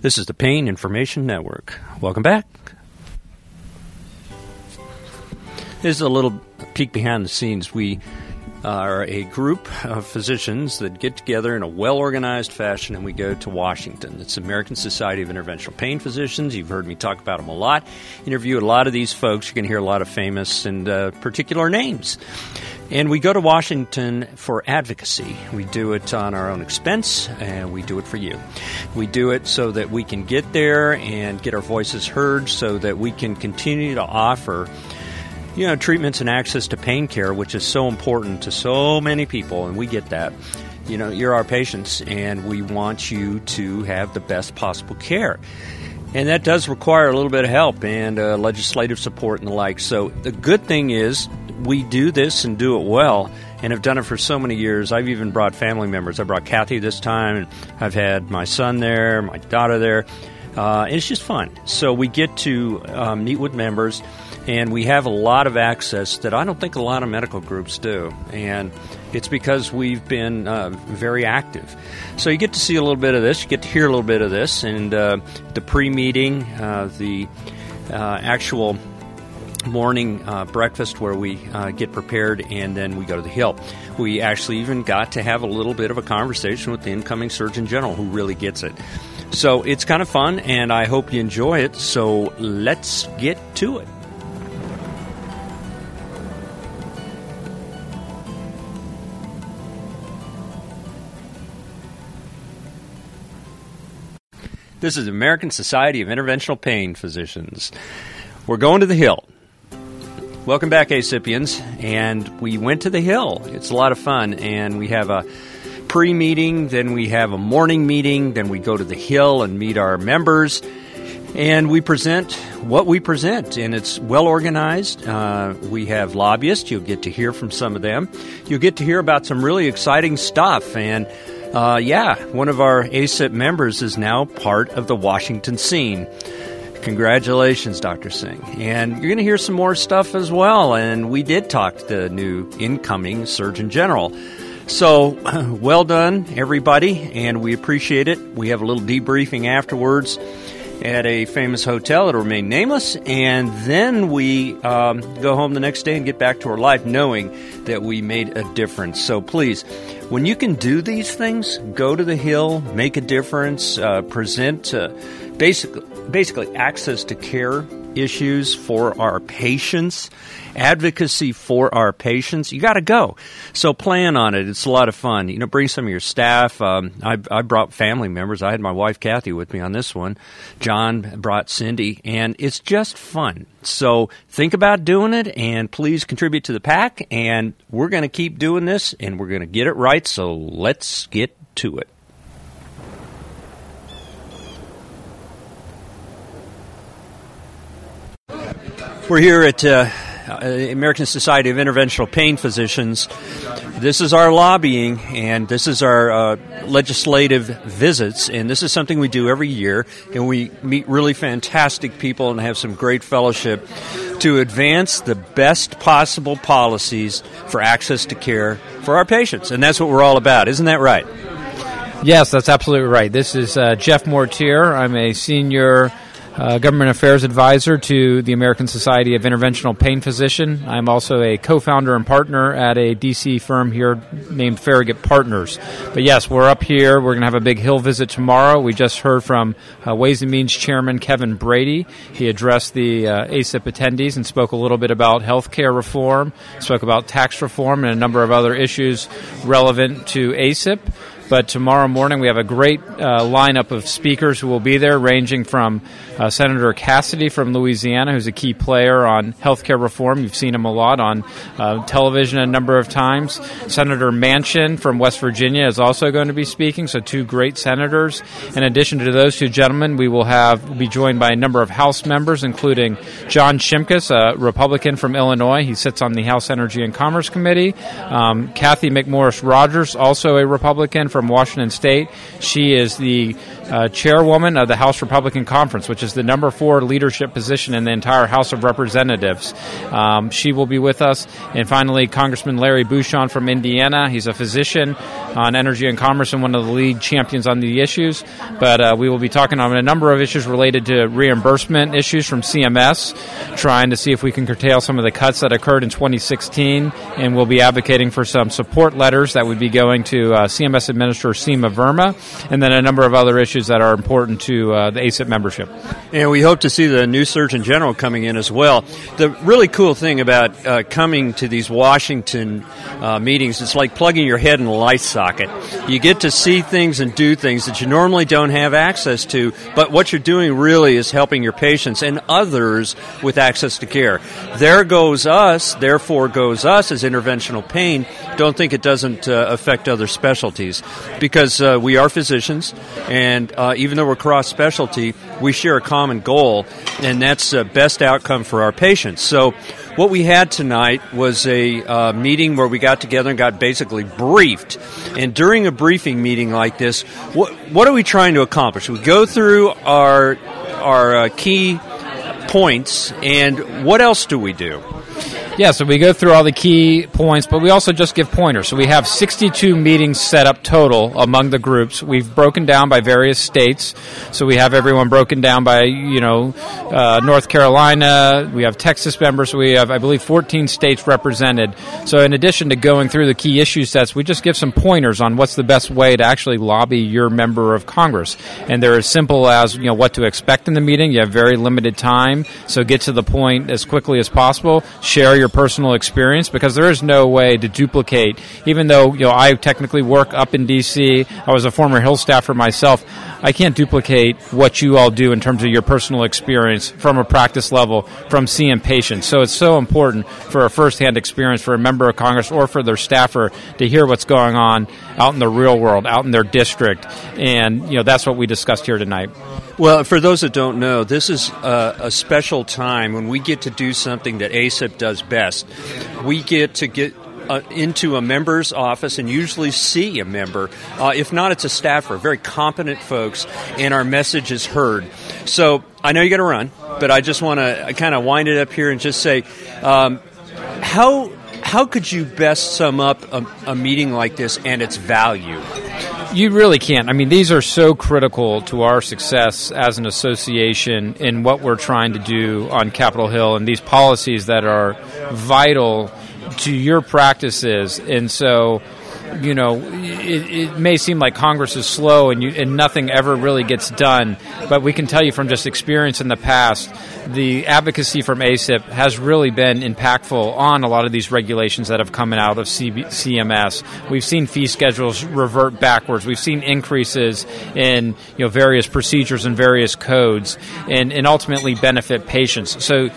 This is the Pain Information Network. Welcome back. This is a little peek behind the scenes. We are a group of physicians that get together in a well organized fashion and we go to Washington. It's the American Society of Interventional Pain Physicians. You've heard me talk about them a lot. Interview a lot of these folks. You're going to hear a lot of famous and uh, particular names. And we go to Washington for advocacy. We do it on our own expense, and we do it for you. We do it so that we can get there and get our voices heard, so that we can continue to offer you know, treatments and access to pain care, which is so important to so many people, and we get that. You know, you're our patients, and we want you to have the best possible care. And that does require a little bit of help and uh, legislative support and the like. So the good thing is we do this and do it well and have done it for so many years. I've even brought family members. I brought Kathy this time, and I've had my son there, my daughter there. Uh, it's just fun. So we get to um, meet with members and we have a lot of access that I don't think a lot of medical groups do. And it's because we've been uh, very active. So you get to see a little bit of this, you get to hear a little bit of this, and uh, the pre meeting, uh, the uh, actual morning uh, breakfast where we uh, get prepared and then we go to the Hill. We actually even got to have a little bit of a conversation with the incoming Surgeon General who really gets it. So it's kind of fun and I hope you enjoy it. So let's get to it. This is American Society of Interventional Pain Physicians. We're going to the Hill. Welcome back, ACIPians. And we went to the Hill. It's a lot of fun. And we have a pre meeting, then we have a morning meeting, then we go to the Hill and meet our members. And we present what we present, and it's well organized. Uh, we have lobbyists. You'll get to hear from some of them. You'll get to hear about some really exciting stuff. And uh, yeah, one of our ASIPP members is now part of the Washington scene. Congratulations, Dr. Singh. And you're going to hear some more stuff as well. And we did talk to the new incoming Surgeon General. So, well done, everybody, and we appreciate it. We have a little debriefing afterwards at a famous hotel that'll remain nameless, and then we um, go home the next day and get back to our life knowing that we made a difference. So please, when you can do these things, go to the Hill, make a difference, uh, present uh, basically, basically access to care issues for our patients, advocacy for our patients, you got to go. So plan on it. It's a lot of fun. You know, bring some of your staff. Um, I, I brought family members. I had my wife Kathy with me on this one. John brought Cindy, and it's just fun. So think about doing it, and please contribute to the pack. And we're going to keep doing this, and we're going to get it right. So let's get to it. We're here at uh, American Society of Interventional Pain Physicians. This is our lobbying and this is our uh, legislative visits, and this is something we do every year. And we meet really fantastic people and have some great fellowship to advance the best possible policies for access to care for our patients. And that's what we're all about, isn't that right? Yes, that's absolutely right. This is uh, Jeff Mortier. I'm a senior uh, government affairs advisor to the American Society of Interventional Pain Physician. I'm also a co-founder and partner at a DC firm here named Farragut Partners. But yes, we're up here. We're going to have a big hill visit tomorrow. We just heard from uh, Ways and Means Chairman Kevin Brady. He addressed the uh, ASIPP attendees and spoke a little bit about health care reform, spoke about tax reform, and a number of other issues relevant to ASIPP. But tomorrow morning, we have a great uh, lineup of speakers who will be there, ranging from uh, Senator Cassidy from Louisiana, who's a key player on healthcare reform. You've seen him a lot on uh, television a number of times. Senator Manchin from West Virginia is also going to be speaking, so two great senators. In addition to those two gentlemen, we will have be joined by a number of House members, including John Shimkus, a Republican from Illinois. He sits on the House Energy and Commerce Committee. Um, Cathy McMorris Rodgers, also a Republican from Washington State. She is the uh, chairwoman of the House Republican Conference, which is the number four leadership position in the entire House of Representatives. Um, she will be with us. And finally, Congressman Larry Bucshon from Indiana. He's a physician on energy and commerce and one of the lead champions on the issues. But uh, we will be talking on a number of issues related to reimbursement issues from CMS, trying to see if we can curtail some of the cuts that occurred in 2016. And we'll be advocating for some support letters that would be going to uh, CMS Administrator Seema Verma, and then a number of other issues that are important to uh, the ASIPP membership. And we hope to see the new Surgeon General coming in as well. The really cool thing about uh, coming to these Washington uh, meetings, it's like plugging your head in a light socket. You get to see things and do things that you normally don't have access to, but what you're doing really is helping your patients and others with access to care. There goes us, therefore goes us as interventional pain. Don't think it doesn't uh, affect other specialties because uh, we are physicians, and uh, even though we're cross specialty, we share a common goal, and that's the best outcome for our patients. So, what we had tonight was a uh, meeting where we got together and got basically briefed. And during a briefing meeting like this, what, what are we trying to accomplish? We go through our our uh, key points, and what else do we do? Yeah, so we go through all the key points, but we also just give pointers. So we have 62 meetings set up total among the groups. We've broken down by various states. So we have everyone broken down by, you know, uh, North Carolina. We have Texas members. We have, I believe, 14 states represented. So in addition to going through the key issue sets, we just give some pointers on what's the best way to actually lobby your member of Congress. And they're as simple as, you know, what to expect in the meeting. You have very limited time. So get to the point as quickly as possible. Share your your personal experience because there is no way to duplicate. Even though you know I technically work up in D.C., I was a former Hill staffer myself. I can't duplicate what you all do in terms of your personal experience from a practice level from seeing patients. So it's so important for a firsthand experience for a member of Congress or for their staffer to hear what's going on out in the real world, out in their district, and you know that's what we discussed here tonight. Well, for those that don't know, this is a, a special time when we get to do something that ASIPP does best. We get to get uh, into a member's office and usually see a member. Uh, if not, it's a staffer, very competent folks, and our message is heard. So I know you got to run, but I just want to kind of wind it up here and just say um, how how could you best sum up a, a meeting like this and its value? You really can't. I mean, these are so critical to our success as an association in what we're trying to do on Capitol Hill and these policies that are vital to your practices. And so, you know, it, it, may seem like Congress is slow and, you, and nothing ever really gets done, but we can tell you from just experience in the past, the advocacy from ASIPP has really been impactful on a lot of these regulations that have come out of CB, CMS. We've seen fee schedules revert backwards. We've seen increases in you know various procedures and various codes, and, and ultimately benefit patients. So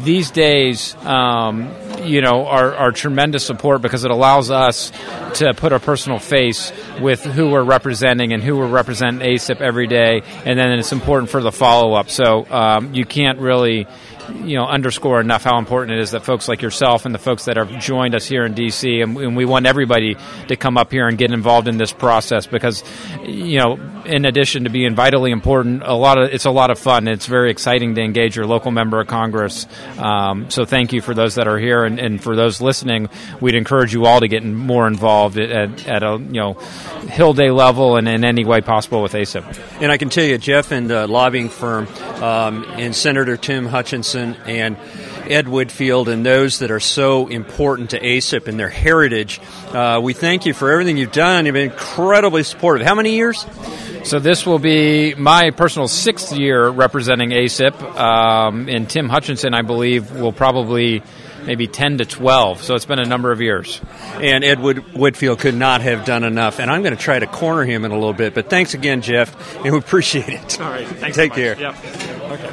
these days, um, you know, are, are tremendous support because it allows us to put a personal face with who we're representing and who we're representing ASIPP every day, and then it's important for the follow up. So um, you can't really really you know underscore enough how important it is that folks like yourself and the folks that have joined us here in DC, and, and, we want everybody to come up here and get involved in this process because you know, in addition to being vitally important, a lot of it's a lot of fun. It's very exciting to engage your local member of Congress. Um, so thank you for those that are here, and, and, for those listening, we'd encourage you all to get more involved at, at a you know Hill Day level and in any way possible with ASIPP. And I can tell you, Jeff and the lobbying firm um, and Senator Tim Hutchinson and Ed Whitfield and those that are so important to ASIPP and their heritage. Uh, we thank you for everything you've done. You've been incredibly supportive. How many years? So this will be my personal sixth year representing ASIPP, um, and Tim Hutchinson, I believe, will probably maybe 10 to 12. So it's been a number of years. And Ed Wood- Whitfield could not have done enough. And I'm going to try to corner him in a little bit. But thanks again, Jeff, and we appreciate it. All right. Thanks Take so care. Yep. Okay.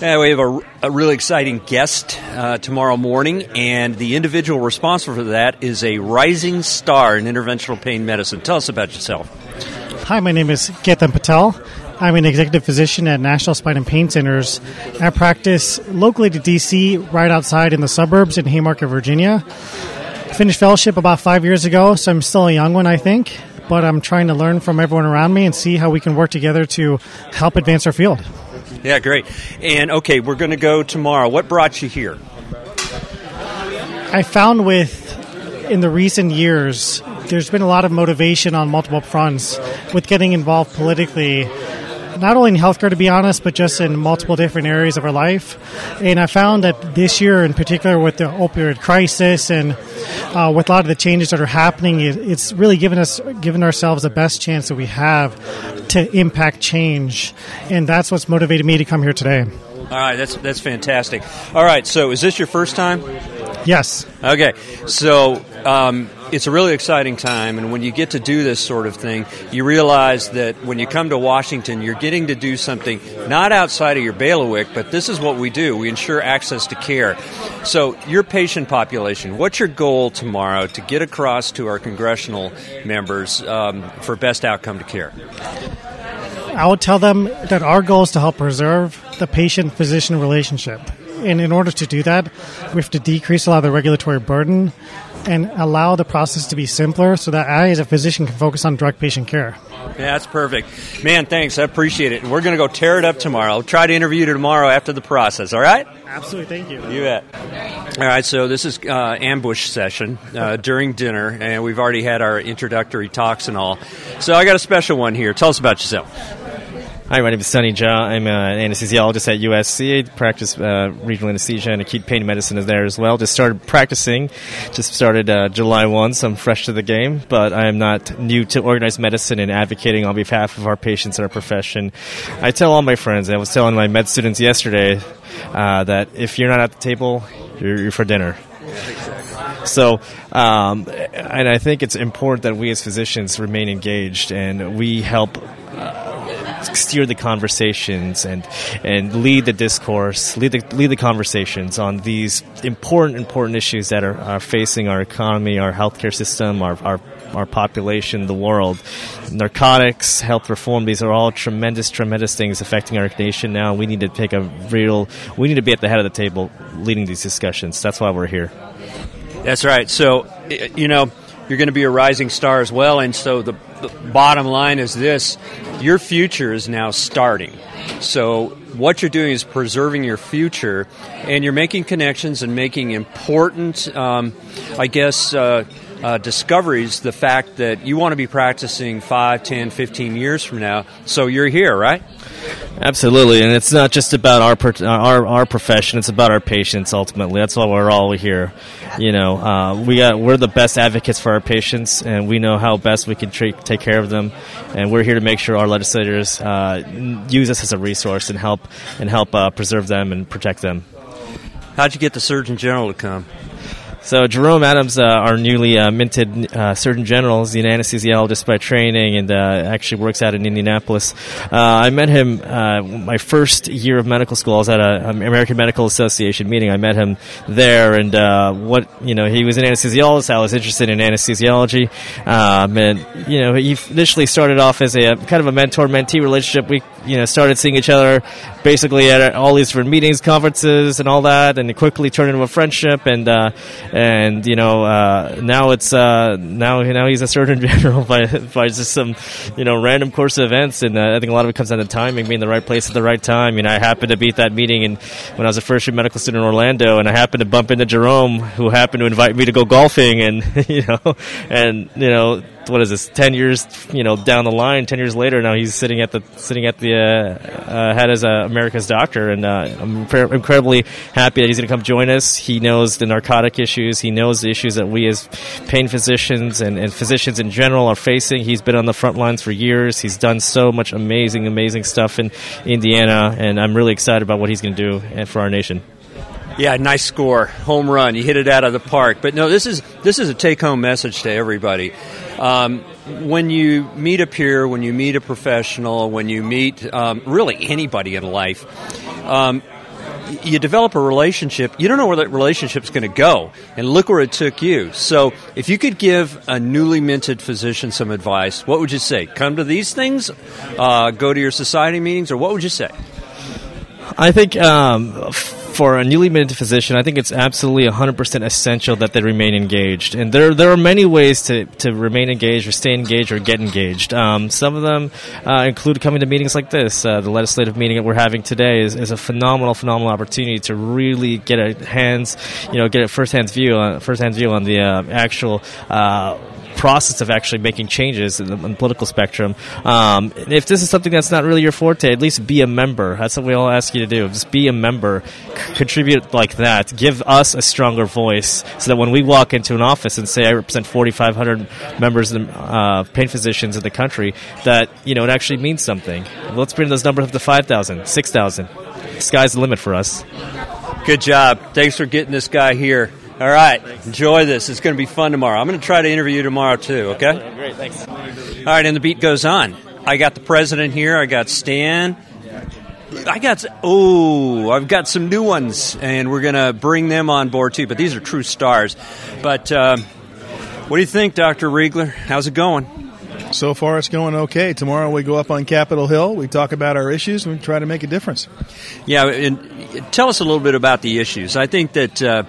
Yeah, we have a, a really exciting guest uh, tomorrow morning, and the individual responsible for that is a rising star in interventional pain medicine. Tell us about yourself. Hi, my name is Ketan Patel. I'm an executive physician at National Spine and Pain Centers. I practice locally to DC, right outside in the suburbs in Haymarket, Virginia. Finished fellowship about five years ago, so I'm still a young one, I think. but I'm trying to learn from everyone around me and see how we can work together to help advance our field. Yeah, great. And okay, we're going to go tomorrow. What brought you here? I found with in the recent years, there's been a lot of motivation on multiple fronts with getting involved politically not only in healthcare, to be honest, but just in multiple different areas of our life. And I found that this year, in particular, with the opioid crisis and uh, with a lot of the changes that are happening, it, it's really given us, given ourselves the best chance that we have to impact change. And that's what's motivated me to come here today. All right, that's that's fantastic. All right, so is this your first time? Yes. Okay, so um, it's a really exciting time, and when you get to do this sort of thing, you realize that when you come to Washington, you're getting to do something not outside of your bailiwick, but this is what we do. We ensure access to care. So, your patient population, what's your goal tomorrow to get across to our congressional members um, for best outcome to care? I would tell them that our goal is to help preserve the patient physician relationship. And in order to do that, we have to decrease a lot of the regulatory burden and allow the process to be simpler so that I, as a physician, can focus on direct patient care. Yeah, that's perfect. Man, thanks. I appreciate it. And we're going to go tear it up tomorrow. I'll try to interview you tomorrow after the process, all right? Absolutely. Thank you. You bet. All right, so this is uh, ambush session uh, during dinner, and we've already had our introductory talks and all. So I got a special one here. Tell us about yourself. Hi, my name is Sunny Jha. I'm an anesthesiologist at USC. I practice uh, regional anesthesia and acute pain medicine is there as well. Just started practicing, just started uh, July 1, so I'm fresh to the game, but I am not new to organized medicine and advocating on behalf of our patients and our profession. I tell all my friends, I was telling my med students yesterday uh, that if you're not at the table, you're, you're for dinner. So, um, and I think it's important that we as physicians remain engaged and we help steer the conversations and and lead the discourse, lead the lead the conversations on these important important issues that are, are facing our economy, our healthcare system, our, our our population, the world. Narcotics, health reform, these are all tremendous, tremendous things affecting our nation now. We need to take a real, we need to be at the head of the table leading these discussions. That's why we're here. That's right. So, you know, you're going to be a rising star as well. And so the, the bottom line is this your future is now starting. So, what you're doing is preserving your future, and you're making connections and making important, um, I guess, uh, uh, discoveries the fact that you want to be practicing 5, 10, 15 years from now. So you're here, right? Absolutely, and it's not just about our our our profession; it's about our patients. Ultimately, that's why we're all here. You know, uh, we got we're the best advocates for our patients, and we know how best we can treat, take care of them. And we're here to make sure our legislators uh, use us as a resource and help and help uh, preserve them and protect them. How'd you get the Surgeon General to come? So Jerome Adams, uh, our newly uh, minted uh, Surgeon General, is an anesthesiologist by training and uh, actually works out in Indianapolis. Uh, I met him uh, my first year of medical school. I was at an American Medical Association meeting. I met him there, and what you know, he was an anesthesiologist. I was interested in anesthesiology, um, and you know, he initially started off as a kind of a mentor-mentee relationship. We you know started seeing each other basically at all these different meetings, conferences, and all that, and it quickly turned into a friendship and uh, and you know uh, now it's uh, now now he's a surgeon general by by just some you know random course of events, and uh, I think a lot of it comes down to timing, being in the right place at the right time. You know, I happened to be at that meeting and when I was a first year medical student in Orlando, and I happened to bump into Jerome, who happened to invite me to go golfing, and you know, and you know what is this? Ten years, you know, down the line, ten years later, now he's sitting at the sitting at the uh, uh, head as America's doctor, and uh, I'm incredibly happy that he's going to come join us. He knows the narcotic issues, he knows the issues that we as pain physicians and, and physicians in general are facing. He's been on the front lines for years. He's done so much amazing, amazing stuff in Indiana, and I'm really excited about what he's going to do uh, for our nation. Yeah, nice score, home run. You hit it out of the park. But no, this is this is a take-home message to everybody. Um, when you meet a peer, when you meet a professional, when you meet um, really anybody in life, um, you develop a relationship. You don't know where that relationship's going to go, and look where it took you. So, if you could give a newly minted physician some advice, what would you say? Come to these things, uh, go to your society meetings, or what would you say? I think um, for a newly minted physician, I think it's absolutely 100% essential that they remain engaged. And there, there are many ways to, to remain engaged or stay engaged or get engaged. Um, some of them uh, include coming to meetings like this. Uh, the legislative meeting that we're having today is, is a phenomenal, phenomenal opportunity to really get a hands, you know, get a first-hand view on first-hand view on the uh, actual uh, process of actually making changes in the, in the political spectrum. Um, if this is something that's not really your forte, at least be a member. That's what we all ask you to do. Just be a member, c- contribute like that, give us a stronger voice, so that when we walk into an office and say I represent 4,500 members of uh, pain physicians in the country, that you know it actually means something. Let's bring those numbers up to 5,000, 6,000. Sky's the limit for us. Good job. Thanks for getting this guy here. All right. Enjoy this. It's going to be fun tomorrow. I'm going to try to interview you tomorrow, too, okay? Great, thanks. All right, and the beat goes on. I got the president here. I got Stan. I got oh, I've got some new ones, and we're gonna bring them on board too. But these are true stars. But um, what do you think, Doctor Riegler? How's it going? So far, it's going okay. Tomorrow, we go up on Capitol Hill. We talk about our issues and we try to make a difference. Yeah, and tell us a little bit about the issues. I think that uh,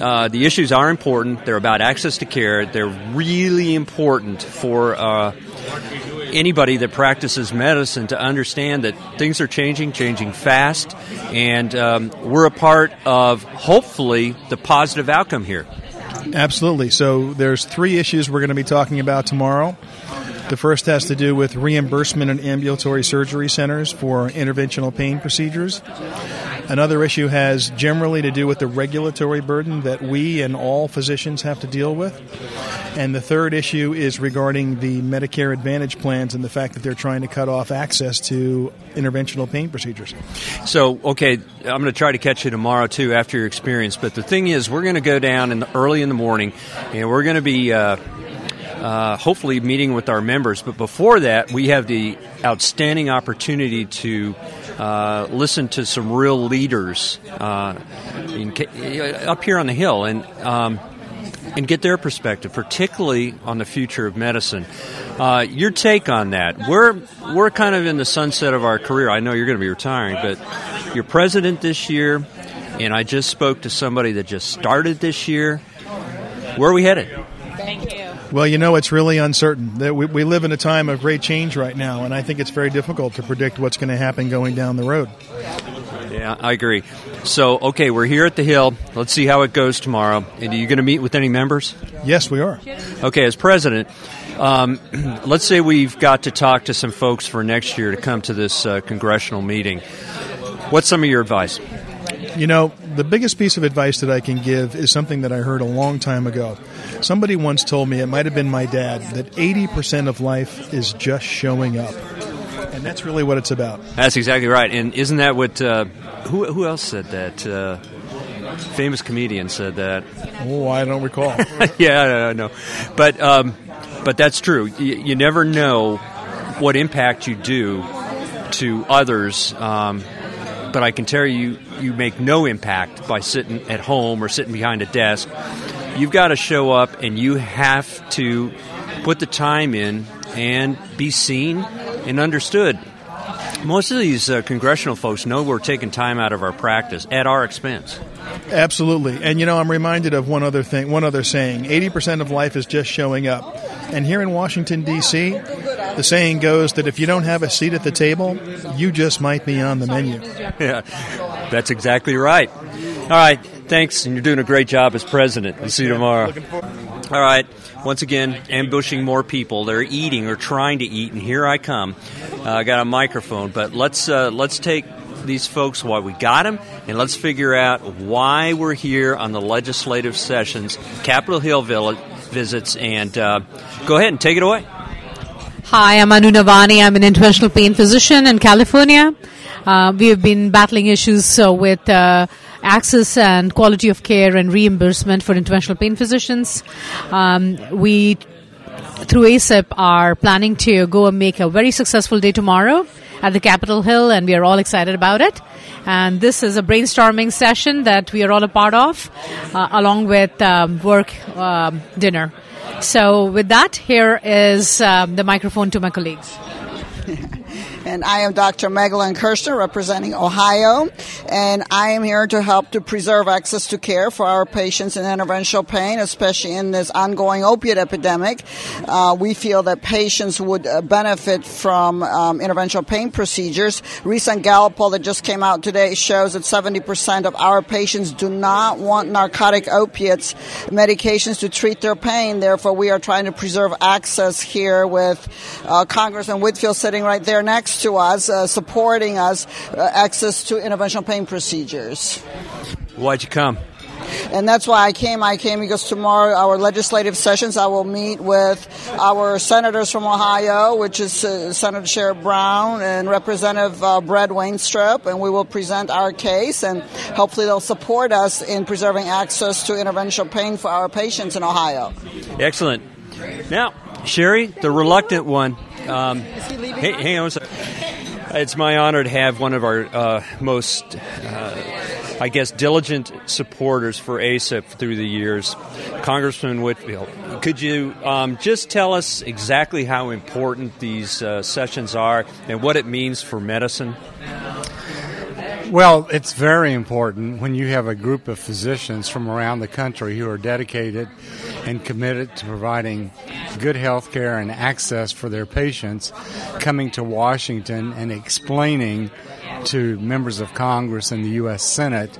uh, the issues are important. They're about access to care. They're really important for uh, anybody that practices medicine to understand that things are changing, changing fast, and um, we're a part of hopefully the positive outcome here. Absolutely. So there's three issues we're going to be talking about tomorrow. The first has to do with reimbursement in ambulatory surgery centers for interventional pain procedures. Another issue has generally to do with the regulatory burden that we and all physicians have to deal with. And the third issue is regarding the Medicare Advantage plans and the fact that they're trying to cut off access to interventional pain procedures. So, okay, I'm going to try to catch you tomorrow too after your experience. But the thing is, we're going to go down in the, early in the morning, and we're going to be. Uh, uh, hopefully meeting with our members. But before that, we have the outstanding opportunity to uh, listen to some real leaders uh, in, up here on the Hill and. Um, and get their perspective, particularly on the future of medicine. Uh, your take on that? We're we're kind of in the sunset of our career. I know you're going to be retiring, but you're president this year, and I just spoke to somebody that just started this year. Where are we headed? Well, you know, it's really uncertain. We, we live in a time of great change right now, and I think it's very difficult to predict what's going to happen going down the road. Yeah, I agree. So, okay, we're here at the Hill. Let's see how it goes tomorrow. And are you going to meet with any members? Yes, we are. Okay, as president, um, let's say we've got to talk to some folks for next year to come to this uh, congressional meeting. What's some of your advice? You know, the biggest piece of advice that I can give is something that I heard a long time ago. Somebody once told me, it might have been my dad, that 80% of life is just showing up. And that's really what it's about. That's exactly right. And isn't that what, uh, who, who else said that? Uh, famous comedian said that. Oh, I don't recall. yeah, I know. But, um, but that's true. You, you never know what impact you do to others. Um, but I can tell you, you make no impact by sitting at home or sitting behind a desk. You've got to show up and you have to put the time in and be seen and understood. Most of these uh, congressional folks know we're taking time out of our practice at our expense. Absolutely. And you know, I'm reminded of one other thing, one other saying 80% of life is just showing up. And here in Washington, D.C., the saying goes that if you don't have a seat at the table, you just might be on the menu. Yeah, that's exactly right. All right, thanks, and you're doing a great job as president. We'll see you tomorrow. All right, once again, ambushing more people. They're eating or trying to eat, and here I come. Uh, I got a microphone, but let's uh, let's take these folks while we got them, and let's figure out why we're here on the legislative sessions, Capitol Hill Village visits, and uh, go ahead and take it away. Hi, I'm Annu Navani. I'm an interventional pain physician in California. Uh, we have been battling issues uh, with uh, access and quality of care and reimbursement for interventional pain physicians. Um, we, through ASIPP, are planning to go and make a very successful day tomorrow at the Capitol Hill, and we are all excited about it. And this is a brainstorming session that we are all a part of, uh, along with um, work um, dinner. So, with that, here is um, the microphone to my colleagues. And I am Dr. Megalyn Kirshner, representing Ohio, and I am here to help to preserve access to care for our patients in interventional pain, especially in this ongoing opiate epidemic. Uh, we feel that patients would uh, benefit from um, interventional pain procedures. Recent Gallup poll that just came out today shows that 70% of our patients do not want narcotic opiates medications to treat their pain. Therefore, we are trying to preserve access here with uh, Congressman Whitfield sitting right there next to us, uh, supporting us, uh, access to interventional pain procedures. Why'd you come? And that's why I came. I came because tomorrow, our legislative sessions, I will meet with our senators from Ohio, which is uh, Senator Sherrod Brown and Representative uh, Brad Wenstrup, and we will present our case, and hopefully they'll support us in preserving access to interventional pain for our patients in Ohio. Excellent. Now, Sherry, the reluctant one. Um, hey, hang on. It's my honor to have one of our uh, most, uh, I guess, diligent supporters for ASIPP through the years, Congressman Whitfield. Could you um, just tell us exactly how important these uh, sessions are and what it means for medicine? Well, it's very important when you have a group of physicians from around the country who are dedicated and committed to providing good health care and access for their patients coming to Washington and explaining to members of Congress and the U.S. Senate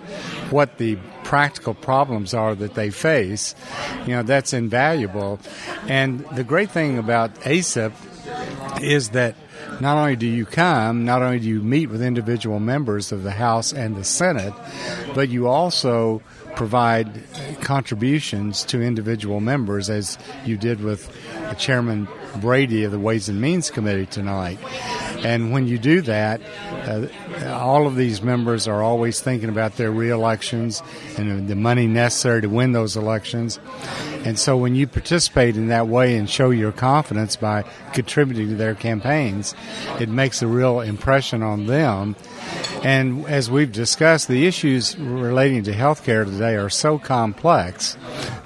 what the practical problems are that they face. You know, that's invaluable. And the great thing about ASIPP is that not only do you come, not only do you meet with individual members of the House and the Senate, but you also provide contributions to individual members, as you did with Chairman Brady of the Ways and Means Committee tonight. And when you do that, uh, all of these members are always thinking about their re-elections and the money necessary to win those elections. And so when you participate in that way and show your confidence by contributing to their campaigns, it makes a real impression on them. And as we've discussed, the issues relating to healthcare today are so complex.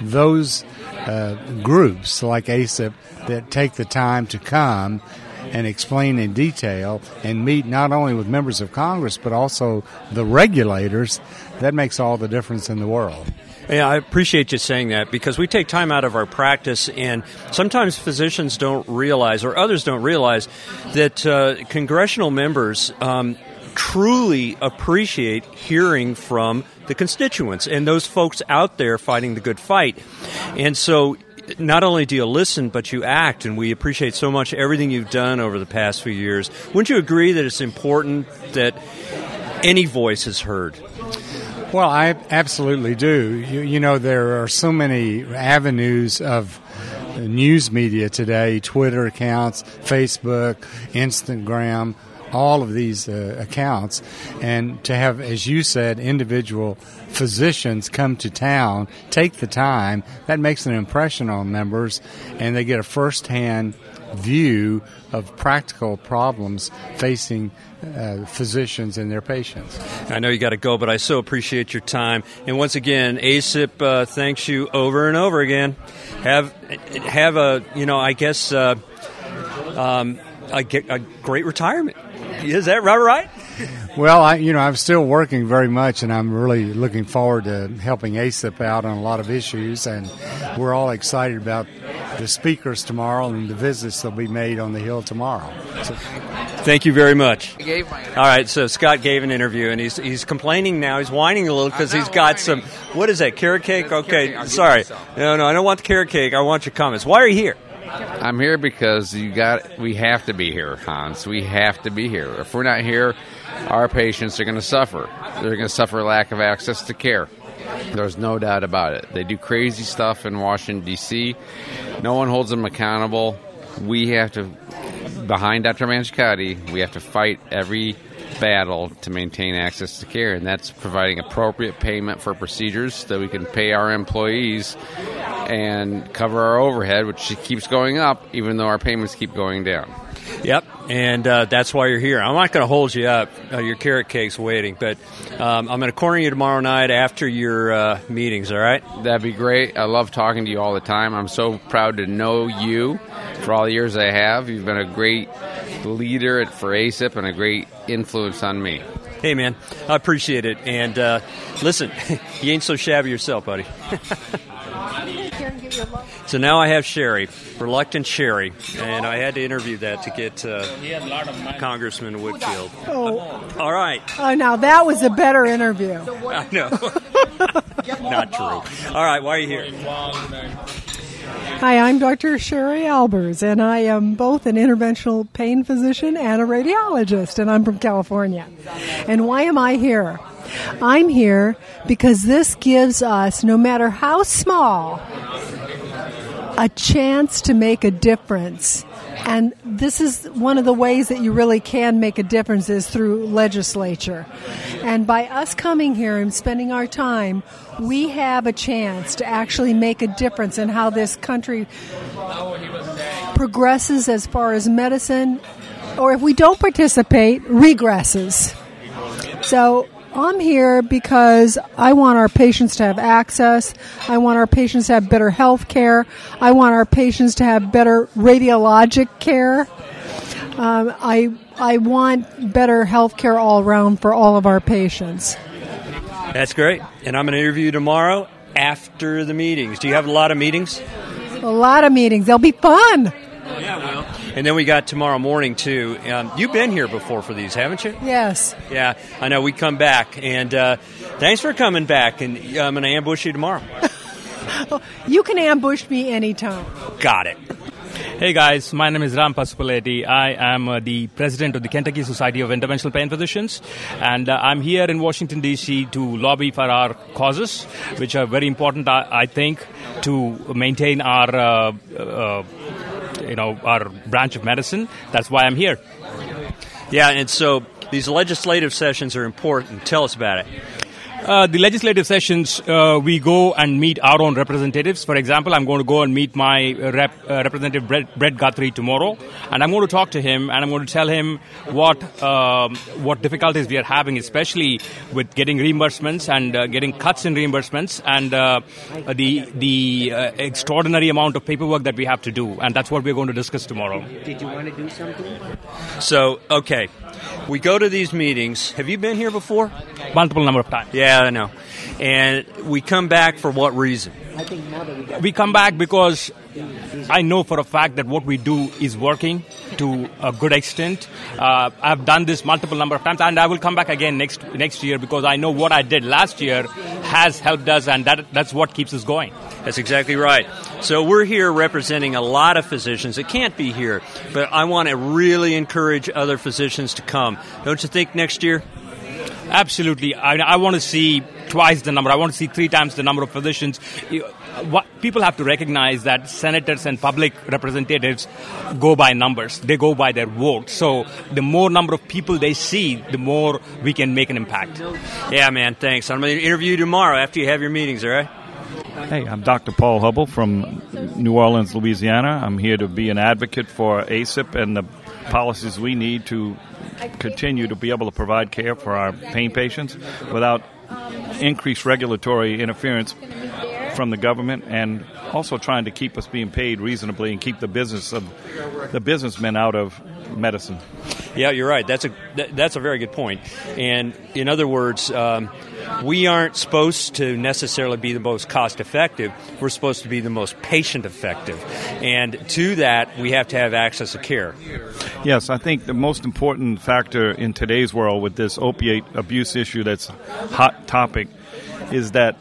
Those uh, groups like ASIPP that take the time to come and explain in detail and meet not only with members of Congress but also the regulators, that makes all the difference in the world. Yeah, I appreciate you saying that because we take time out of our practice, and sometimes physicians don't realize, or others don't realize, that uh, congressional members um, truly appreciate hearing from the constituents and those folks out there fighting the good fight. And so not only do you listen, but you act, and we appreciate so much everything you've done over the past few years. Wouldn't you agree that it's important that any voice is heard? Well, I absolutely do. You, you know, there are so many avenues of news media today Twitter accounts, Facebook, Instagram, all of these uh, accounts. And to have, as you said, individual physicians come to town, take the time, that makes an impression on members, and they get a first hand view of practical problems facing uh, physicians and their patients. I know you got to go, but I so appreciate your time. And once again, ASIPP uh, thanks you over and over again. Have have a you know I guess uh, um, a, a great retirement. Is that right? Right. Well, I, you know, I'm still working very much, and I'm really looking forward to helping ASIPP out on a lot of issues. And we're all excited about the speakers tomorrow and the visits that'll be made on the Hill tomorrow. So, Thank you very much. All right, so Scott gave an interview, and he's he's complaining now. He's whining a little because he's got some. What is that? Carrot cake? Okay, sorry. No, no, I don't want the carrot cake. I want your comments. Why are you here? I'm here because you got. We have to be here, Hans. We have to be here. If we're not here, our patients are going to suffer. They're going to suffer lack of access to care. There's no doubt about it. They do crazy stuff in Washington D.C. No one holds them accountable. We have to, behind Dr. Manchikanti, we have to fight every battle to maintain access to care, and that's providing appropriate payment for procedures so that we can pay our employees and cover our overhead, which keeps going up even though our payments keep going down. Yep, and uh, that's why you're here. I'm not going to hold you up. Uh, your carrot cake's waiting, but um, I'm going to corner you tomorrow night after your uh, meetings. All right? That'd be great. I love talking to you all the time. I'm so proud to know you for all the years I have. You've been a great leader at, for ASIPP and a great influence on me. Hey, man, I appreciate it. And uh, listen, you ain't so shabby yourself, buddy. so now I have Sherry, reluctant Sherry, and I had to interview that to get uh, Congressman Whitfield. Oh. All right. Oh, now that was a better interview. I know. Not true. All right, why are you here? Hi, I'm Dr. Sherry Albers, and I am both an interventional pain physician and a radiologist, and I'm from California. And why am I here? I'm here because this gives us, no matter how small, a chance to make a difference. And this is one of the ways that you really can make a difference is through legislature. And by us coming here and spending our time, we have a chance to actually make a difference in how this country progresses as far as medicine, or if we don't participate, regresses. So I'm here because I want our patients to have access. I want our patients to have better health care. I want our patients to have better radiologic care. Um, I I want better health care all around for all of our patients. That's great. And I'm going to interview you tomorrow after the meetings. Do you have a lot of meetings? A lot of meetings. They'll be fun. Yeah, well. And then we got tomorrow morning too. Um, you've been here before for these, haven't you? Yes. Yeah, I know. We come back, and uh, thanks for coming back. And I'm going to ambush you tomorrow. you can ambush me anytime. Got it. Hey guys, my name is Ram Pasupuleti. I am uh, the president of the Kentucky Society of Interventional Pain Physicians, and uh, I'm here in Washington D.C. to lobby for our causes, which are very important, I, I think, to maintain our, uh, uh you know, our branch of medicine. That's why I'm here. Yeah, and so these legislative sessions are important. Tell us about it. Uh, the legislative sessions, uh, we go and meet our own representatives. For example, I'm going to go and meet my rep, uh, representative Brett, Brett, Guthrie tomorrow, and I'm going to talk to him and I'm going to tell him what um, what difficulties we are having, especially with getting reimbursements and uh, getting cuts in reimbursements, and uh, the the uh, extraordinary amount of paperwork that we have to do, and that's what we're going to discuss tomorrow. Did you want to do something? So, okay, we go to these meetings. Have you been here before? Multiple number of times. Yeah, I know. And we come back for what reason? I think now that we got We come back because I know for a fact that what we do is working to a good extent. Uh, I've done this multiple number of times, and I will come back again next next year because I know what I did last year has helped us, and that that's what keeps us going. That's exactly right. So we're here representing a lot of physicians that can't be here, but I want to really encourage other physicians to come. Don't you think next year? Absolutely. I, I want to see twice the number. I want to see three times the number of physicians. What, people have to recognize that senators and public representatives go by numbers. They go by their vote. So the more number of people they see, the more we can make an impact. Yeah, man. Thanks. I'm going to interview you tomorrow after you have your meetings. All right. Hey, I'm Dr. Paul Hubble from New Orleans, Louisiana. I'm here to be an advocate for ASIPP and the policies we need to continue to be able to provide care for our pain patients without increased regulatory interference from the government and also trying to keep us being paid reasonably and keep the business of the businessmen out of medicine. Yeah, you're right. That's a that's a very good point. And in other words, um, we aren't supposed to necessarily be the most cost effective. We're supposed to be the most patient effective. And to that, we have to have access to care. Yes, I think the most important factor in today's world with this opiate abuse issue that's hot topic is that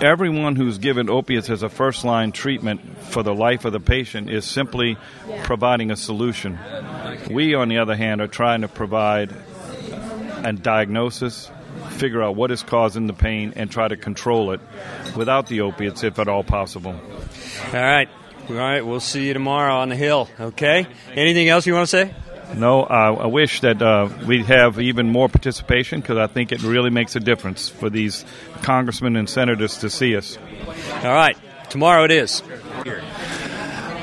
everyone who's given opiates as a first line treatment for the life of the patient is simply providing a solution. We, on the other hand, are trying to provide a diagnosis, figure out what is causing the pain, and try to control it without the opiates if at all possible. All right. All right. We'll see you tomorrow on the Hill. Okay. Anything else you want to say? No, uh, I wish that uh, we'd have even more participation because I think it really makes a difference for these congressmen and senators to see us. All right. Tomorrow it is.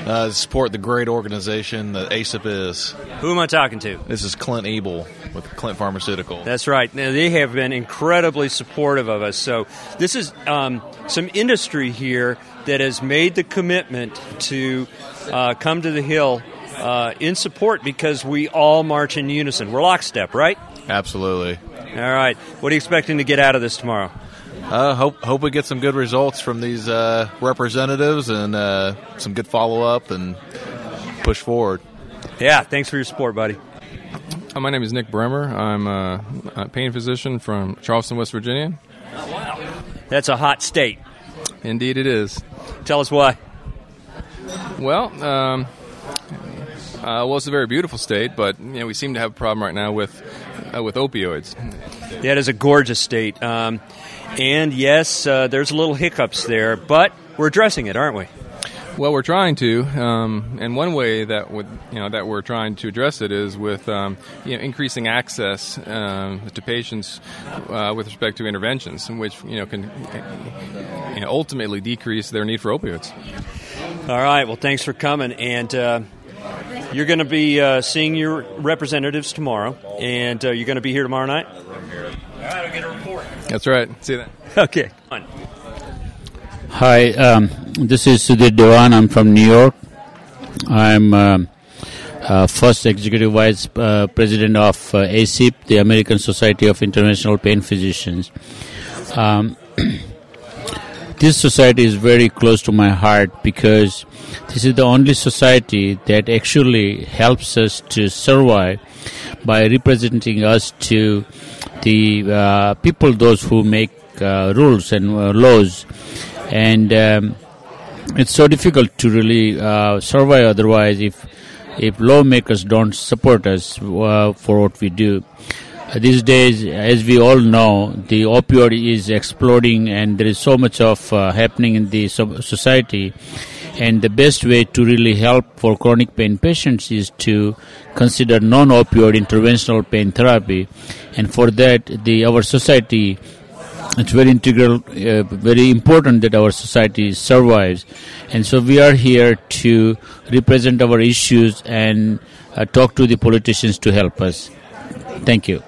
Uh, support the great organization that ASIPP is. Who am I talking to? This is Clint Ebel with Clint Pharmaceutical. That's right. Now, they have been incredibly supportive of us. So, this is um, some industry here that has made the commitment to uh, come to the Hill uh, in support because we all march in unison. We're lockstep, right? Absolutely. All right. What are you expecting to get out of this tomorrow? Uh, hope hope we get some good results from these uh, representatives and uh, some good follow up and push forward. Yeah, thanks for your support, buddy. My name is Nick Bremer. I'm a, a pain physician from Charleston, West Virginia. Wow, That's a hot state. Indeed, it is. Tell us why. Well, um, uh, well, it's a very beautiful state, but you know, we seem to have a problem right now with uh, with opioids. Yeah, it is a gorgeous state. Um, and yes, uh, there's a little hiccups there, but we're addressing it, aren't we? Well, we're trying to, um, and one way that would, you know that we're trying to address it is with um, you know, increasing access um, to patients uh, with respect to interventions, which you know can you know, ultimately decrease their need for opioids. All right. Well, thanks for coming, and uh, you're going to be uh, seeing your representatives tomorrow, and uh, you're going to be here tomorrow night. All right, I'll get a report. That's right. See you then. Okay. Fine. Hi, um, this is Sudhir Diwan. I'm from New York. I'm um, uh, first executive vice uh, president of uh, ASIPP, the American Society of Interventional Pain Physicians. Um, this society is very close to my heart because this is the only society that actually helps us to survive by representing us to the uh, people, those who make uh, rules and uh, laws. And um, it's so difficult to really uh, survive otherwise if if lawmakers don't support us uh, for what we do. Uh, these days, as we all know, the opioid is exploding, and there is so much of uh, happening in the so- society. And the best way to really help for chronic pain patients is to consider non-opioid interventional pain therapy, and for that, the our society it's very integral, uh, very important that our society survives. And so we are here to represent our issues and uh, talk to the politicians to help us. Thank you.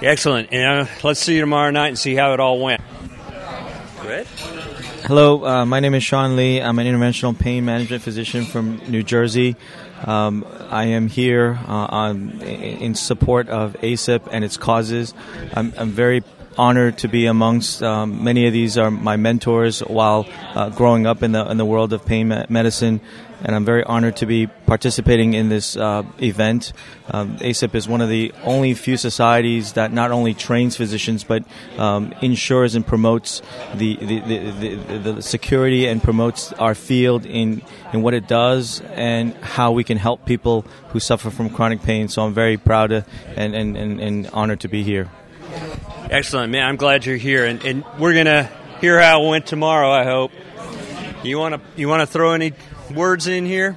Excellent. And uh, let's see you tomorrow night and see how it all went. Good. Hello, uh, my name is Sean Lee. I'm an interventional pain management physician from New Jersey. Um, I am here uh, on, in support of ASIPP and its causes. I'm, I'm very honored to be amongst um, many of these are my mentors while uh, growing up in the in the world of pain me- medicine, and I'm very honored to be participating in this uh, event. Um, ASIPP is one of the only few societies that not only trains physicians but um, ensures and promotes the the, the, the the security and promotes our field in in what it does and how we can help people who suffer from chronic pain. So I'm very proud and, and, and, and honored to be here. Excellent, man. I'm glad you're here, and, and we're gonna hear how it went tomorrow. I hope. You want to you want to throw any words in here?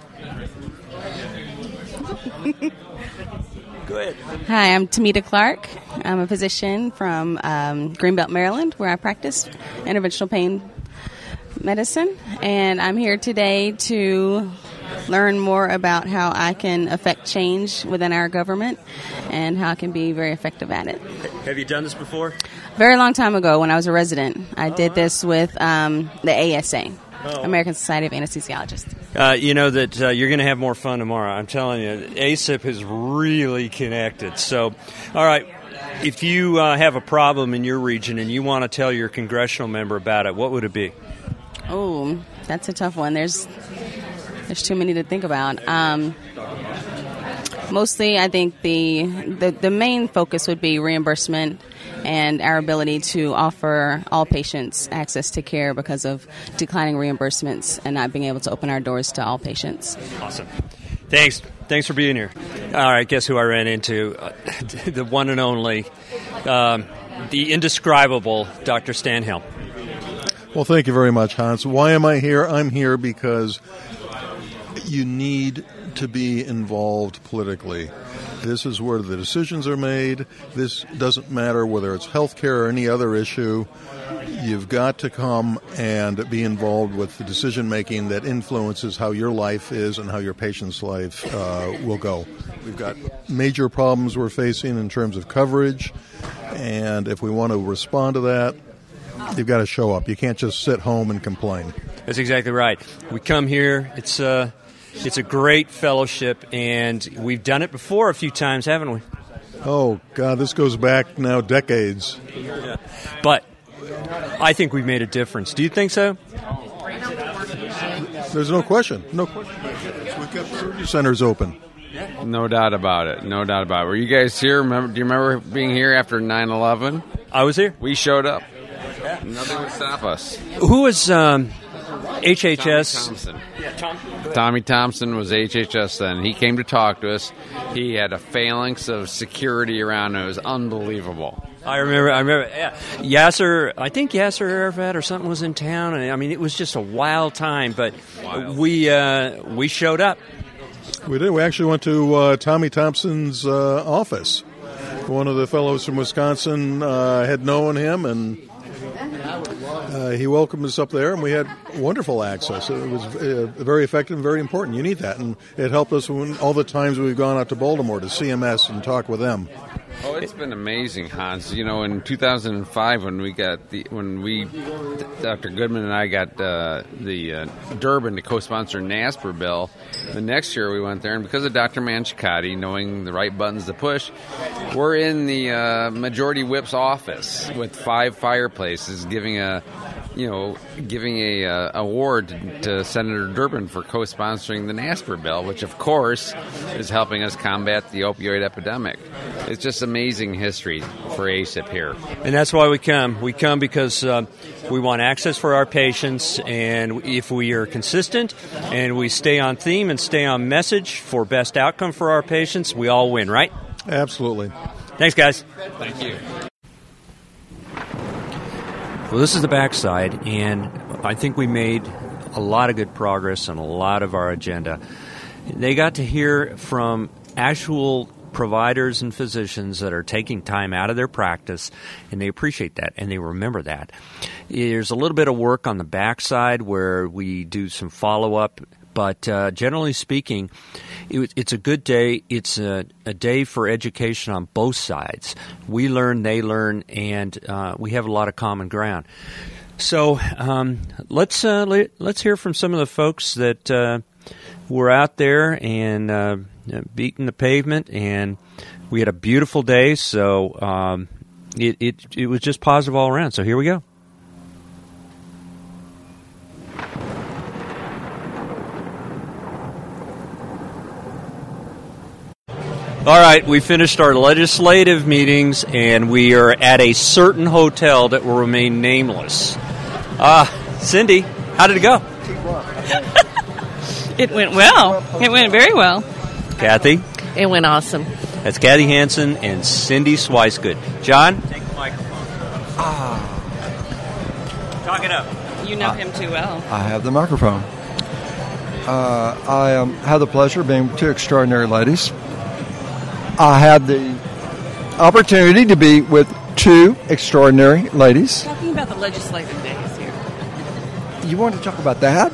Go ahead. Hi, I'm Tamita Clark. I'm a physician from um, Greenbelt, Maryland, where I practice interventional pain medicine, and I'm here today to learn more about how I can affect change within our government and how I can be very effective at it. Have you done this before? Very long time ago, when I was a resident, I did this with um, the ASA, American Society of Anesthesiologists. Uh, you know that uh, you're going to have more fun tomorrow. I'm telling you, ASIPP is really connected. So, all right. If you uh, have a problem in your region and you want to tell your congressional member about it, what would it be? Oh, that's a tough one. There's there's too many to think about. Um, mostly, I think the, the the main focus would be reimbursement and our ability to offer all patients access to care because of declining reimbursements and not being able to open our doors to all patients. Awesome. Thanks. Thanks for being here. All right, guess who I ran into? Uh, the one and only, um, the indescribable Dr. Stanhill. Well, thank you very much, Hans. Why am I here? I'm here because you need to be involved politically. This is where the decisions are made. This doesn't matter whether it's healthcare or any other issue. You've got to come and be involved with the decision making that influences how your life is and how your patient's life uh, will go. We've got major problems we're facing in terms of coverage, and if we want to respond to that, you've got to show up. You can't just sit home and complain. That's exactly right. We come here. It's uh, it's a great fellowship, and we've done it before a few times, haven't we? Oh God, this goes back now decades. But I think we've made a difference. Do you think so? There's no question. No question. We've got surgery centers open. No doubt about it. No doubt about it. Were you guys here? Remember, do you remember being here after 9 11? I was here. We showed up. Nothing would stop us. Who was um, HHS? Thompson. Tommy Thompson was HHS then. He came to talk to us. He had a phalanx of security around him. It was unbelievable. I remember. I remember. Yeah, Yasser. I think Yasser Arafat or something was in town, and I mean, it was just a wild time. But we uh, we showed up. We did. We actually went to uh, Tommy Thompson's uh, office. One of the fellows from Wisconsin uh, had known him, and uh, he welcomed us up there, and we had wonderful access. It was uh, very effective and very important. You need that, and it helped us when all the times we've gone out to Baltimore to CMS and talk with them. Oh, it's been amazing, Hans. You know, in 2005, when we got the when we, Dr. Goodman and I got uh, the uh, Durbin to co-sponsor NASPER bill. The next year we went there, and because of Dr. Manchikanti knowing the right buttons to push, we're in the uh, majority whip's office with five fireplaces, giving a you know, giving a uh, award to Senator Durbin for co-sponsoring the NASPER bill, which of course is helping us combat the opioid epidemic. It's just amazing history for ASIPP here. And that's why we come. We come because uh, we want access for our patients, and if we are consistent and we stay on theme and stay on message for best outcome for our patients, we all win, right? Absolutely. Thanks, guys. Thank you. Well, this is the backside, and I think we made a lot of good progress on a lot of our agenda. They got to hear from actual providers and physicians that are taking time out of their practice, and they appreciate that and they remember that. There's a little bit of work on the backside where we do some follow up but uh, generally speaking, it, it's a good day. It's a, a, day for education on both sides. We learn, they learn, and uh, we have a lot of common ground. So um, let's uh, let, us hear from some of the folks that uh, were out there and uh, beating the pavement, and we had a beautiful day. So um, it, it it was just positive all around. So here we go. All right, we finished our legislative meetings and we are at a certain hotel that will remain nameless. Uh, Cindy, how did it go? it went well. It went very well. Kathy? It went awesome. That's Kathy Hansen and Cindy Swicegood. John? Take the microphone. Ah. Talk it up. You know him too well. I have the microphone. Uh, I um, have the pleasure of being two extraordinary ladies I had the opportunity to be with two extraordinary ladies. Talking about the legislative days here. You want to talk about that?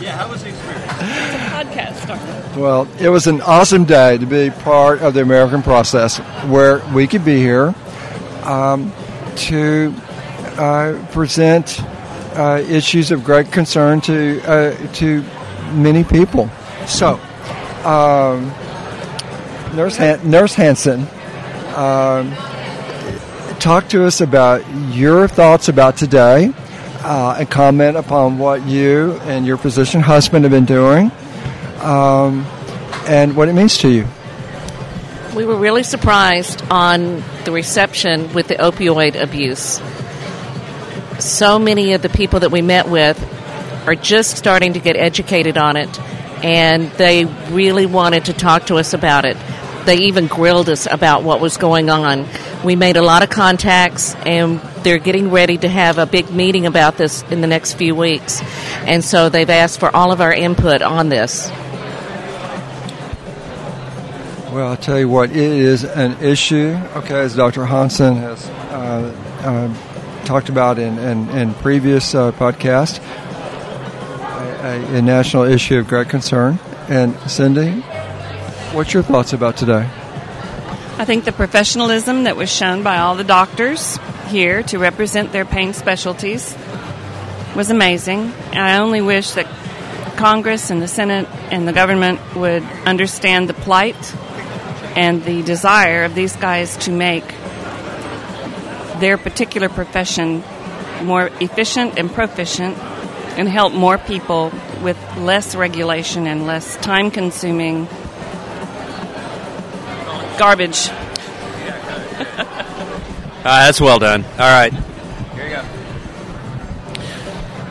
Yeah, how was the experience? It's a podcast. Well, it was an awesome day to be part of the American process where we could be here um, to uh, present uh, issues of great concern to uh, to many people. So, um, Nurse Han- Nurse Hansen, um, talk to us about your thoughts about today, uh, and comment upon what you and your physician husband have been doing, um, and what it means to you. We were really surprised on the reception with the opioid abuse. So many of the people that we met with are just starting to get educated on it, and they really wanted to talk to us about it. They even grilled us about what was going on. We made a lot of contacts, and they're getting ready to have a big meeting about this in the next few weeks. And so they've asked for all of our input on this. Well, I'll tell you what, it is an issue, okay, as Dr. Hansen has uh, uh, talked about in, in, in previous uh, podcasts, a, a, national issue of great concern. And Cindy, what's your thoughts about today? I think the professionalism that was shown by all the doctors here to represent their pain specialties was amazing. I only wish that Congress and the Senate and the government would understand the plight and the desire of these guys to make their particular profession more efficient and proficient and help more people with less regulation and less time consuming garbage. uh, that's well done. All right.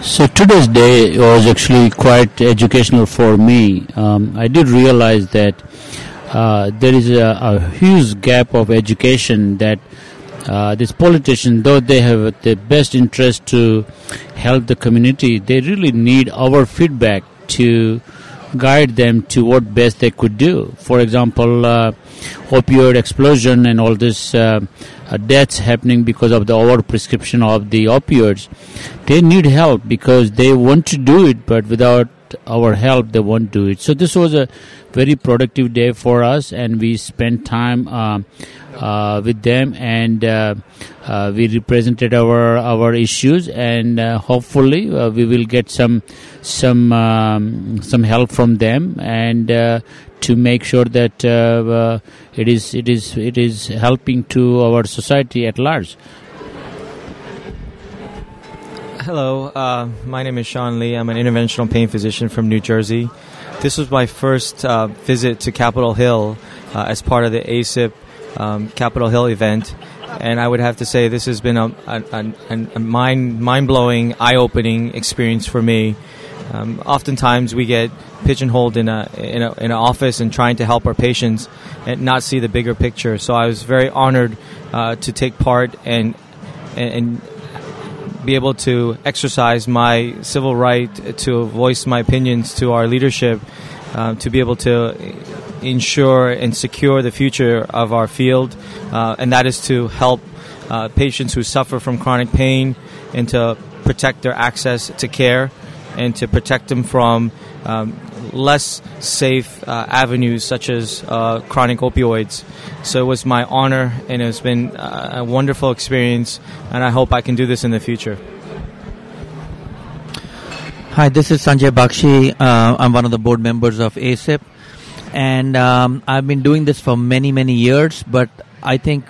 So today's day was actually quite educational for me. Um, I did realize that uh, there is a, a, huge gap of education that uh, these politicians, though they have the best interest to help the community, they really need our feedback to guide them to what best they could do. For example, uh, opioid explosion and all this uh, uh, deaths happening because of the overprescription of the opioids. They need help because they want to do it, but without our help, they won't do it. So this was a very productive day for us, and we spent time uh, uh, with them, and uh, uh we represented our our issues, and uh, hopefully uh, we will get some some um, some help from them, and to make sure that it is it is it is helping to our society at large. Hello, uh, my name is Sean Lee. I'm an interventional pain physician from New Jersey. This was my first uh, visit to Capitol Hill uh, as part of the ASIPP um, Capitol Hill event, and I would have to say this has been a, a, a mind mind blowing, eye opening experience for me. Um, oftentimes, we get pigeonholed in a, in a in an office and trying to help our patients and not see the bigger picture. So I was very honored uh, to take part and and be able to exercise my civil right to voice my opinions to our leadership, uh, to be able to ensure and secure the future of our field, uh, and that is to help uh, patients who suffer from chronic pain and to protect their access to care and to protect them from um, less safe uh, avenues such as uh, chronic opioids. So it was my honor, and it's been uh, a wonderful experience, and I hope I can do this in the future. Hi, this is Sanjay Bakshi. Uh, I'm one of the board members of ASIPP, and um, I've been doing this for many, many years. But I think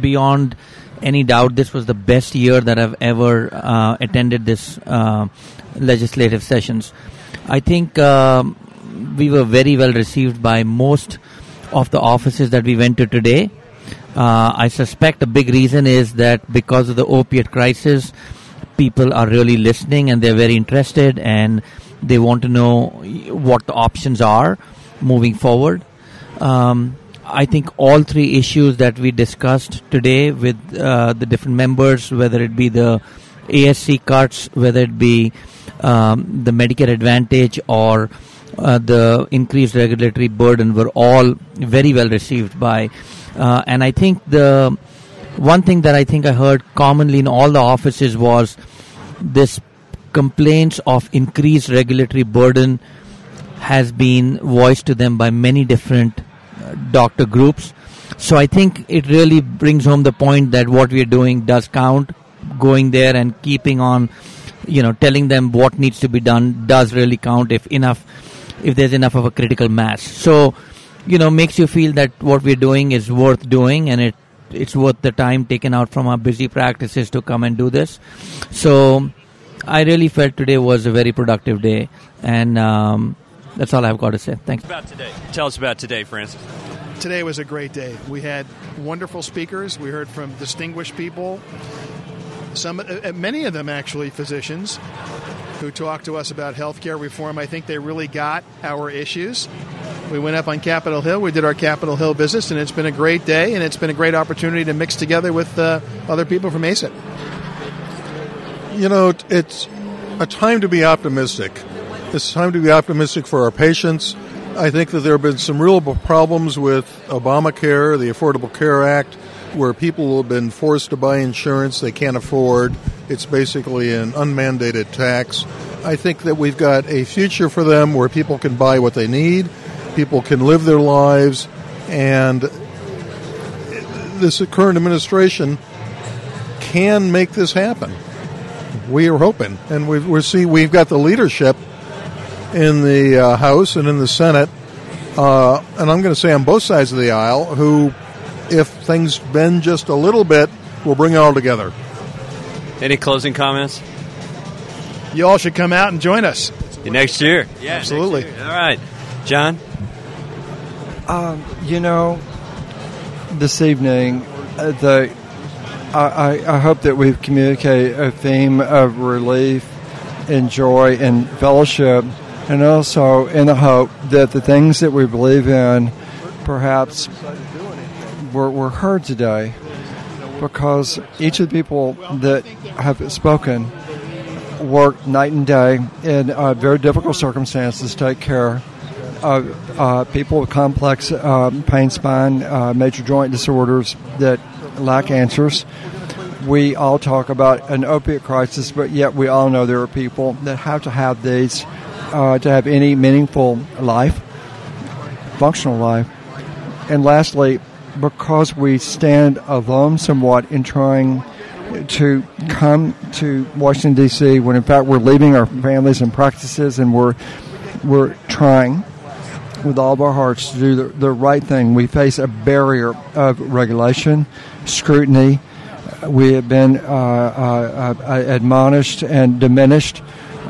beyond any doubt, this was the best year that I've ever uh, attended this legislative sessions. I think um, we were very well received by most of the offices that we went to today. Uh, I suspect a big reason is that because of the opiate crisis, people are really listening and they're very interested and they want to know what the options are moving forward. Um, I think all three issues that we discussed today with uh, the different members, whether it be the ASC cuts, whether it be um, the Medicare Advantage or uh, the increased regulatory burden were all very well received by. Uh, and I think the one thing that I think I heard commonly in all the offices was this complaints of increased regulatory burden has been voiced to them by many different uh, doctor groups. So I think it really brings home the point that what we are doing does count. Going there and keeping on you know telling them what needs to be done does really count if enough if there's enough of a critical mass. So you know makes you feel that what we're doing is worth doing and it it's worth the time taken out from our busy practices to come and do this. So i really felt today was a very productive day and um, that's all i've got to say. Thanks about today. Tell us about today francis. Today was a great day. We had wonderful speakers. We heard from distinguished people some, uh, uh, many of them actually physicians who talked to us about healthcare reform. I think they really got our issues. We went up on Capitol Hill. We did our Capitol Hill business, and it's been a great day, and it's been a great opportunity to mix together with uh, other people from ASIPP. You know, it's a time to be optimistic. It's time to be optimistic for our patients, I think that there have been some real problems with Obamacare, the Affordable Care Act, where people have been forced to buy insurance they can't afford. It's basically an unmandated tax. I think that we've got a future for them where people can buy what they need, people can live their lives, and this current administration can make this happen. We are hoping, and we've, we're see we've got the leadership in the uh, House and in the Senate, uh, and I'm going to say on both sides of the aisle, who, if things bend just a little bit, we'll bring it all together. Any closing comments? You all should come out and join us next year. Yeah, absolutely. All right, John. Um, you know, this evening, uh, the I, I hope that we've communicated a theme of relief and joy and fellowship, and also in the hope that the things that we believe in perhaps were, were heard today because each of the people that have spoken work night and day in uh, very difficult circumstances to take care of uh, people with complex uh, pain, spine, uh, major joint disorders that lack answers. We all talk about an opiate crisis, but yet we all know there are people that have to have these uh, to have any meaningful life, functional life. And lastly, because we stand alone somewhat in trying to come to Washington D.C. when in fact we're leaving our families and practices and we're we're trying with all of our hearts to do the, the right thing. We face a barrier of regulation, scrutiny. We have been uh, uh, uh, admonished and diminished.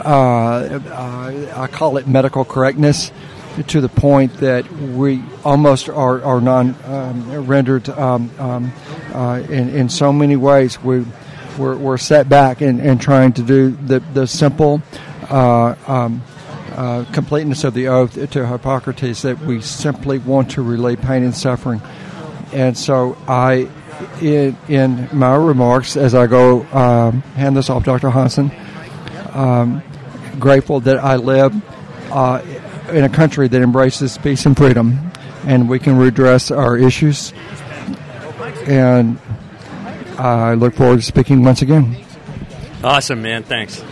Uh, uh, I call it medical correctness to the point that we almost are, are non um, rendered um, um, uh, in, in so many ways. We, we're, we're set back in, in trying to do the, the simple uh, um, uh, completeness of the oath to Hippocrates that we simply want to relieve pain and suffering. And so I, in, in my remarks, as I go um, hand this off Dr. Hansen, um, grateful that I live uh, in a country that embraces peace and freedom, and we can redress our issues. And I look forward to speaking once again. Awesome, man. Thanks.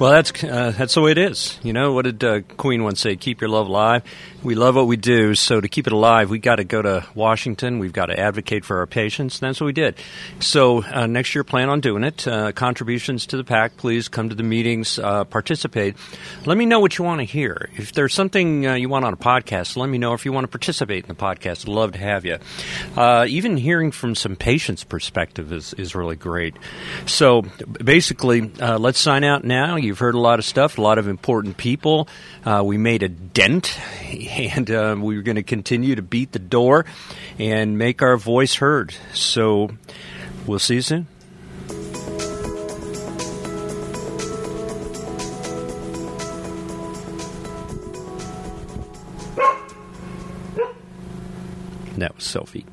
Well, that's uh, that's the way it is. You know, what did uh, Queen once say? Keep your love alive. We love what we do, so to keep it alive, we got to go to Washington. We've got to advocate for our patients. And that's what we did. So uh, next year, plan on doing it. Uh, contributions to the PAC, please come to the meetings, uh, participate. Let me know what you want to hear. If there's something uh, you want on a podcast, let me know. If you want to participate in the podcast, love to have you. even hearing from some patients' perspective is is really great. So basically, let's sign out now. You've heard a lot of stuff, a lot of important people. Uh, we made a dent, and uh, we're going to continue to beat the door and make our voice heard. So we'll see you soon. That was Sophie.